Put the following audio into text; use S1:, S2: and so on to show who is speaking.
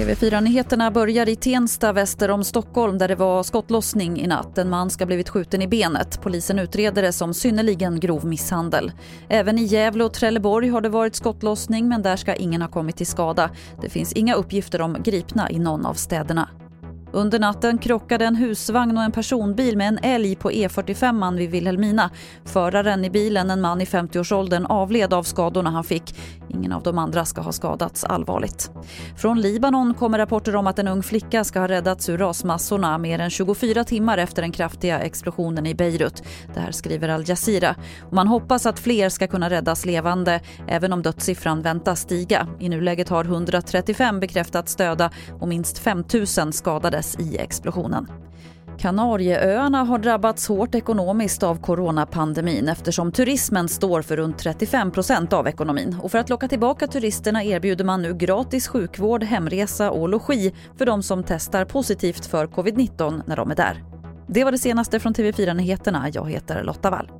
S1: TV4-nyheterna börjar i Tensta väster om Stockholm där det var skottlossning i natt. En man ska ha blivit skjuten i benet. Polisen utreder det som synnerligen grov misshandel. Även i Gävle och Trelleborg har det varit skottlossning men där ska ingen ha kommit till skada. Det finns inga uppgifter om gripna i någon av städerna. Under natten krockade en husvagn och en personbil med en älg på E45 vid Vilhelmina. Föraren i bilen, en man i 50-årsåldern, avled av skadorna han fick. Ingen av de andra ska ha skadats allvarligt. Från Libanon kommer rapporter om att en ung flicka ska ha räddats ur rasmassorna mer än 24 timmar efter den kraftiga explosionen i Beirut. Det här skriver Al Jazeera. man hoppas att fler ska kunna räddas levande även om dödssiffran väntas stiga. I nuläget har 135 bekräftats döda och minst 5 000 dödades i explosionen. Kanarieöarna har drabbats hårt ekonomiskt av coronapandemin eftersom turismen står för runt 35% av ekonomin. Och för att locka tillbaka turisterna erbjuder man nu gratis sjukvård, hemresa och logi för de som testar positivt för covid-19 när de är där. Det var det senaste från TV4 Nyheterna. Jag heter Lotta Wall.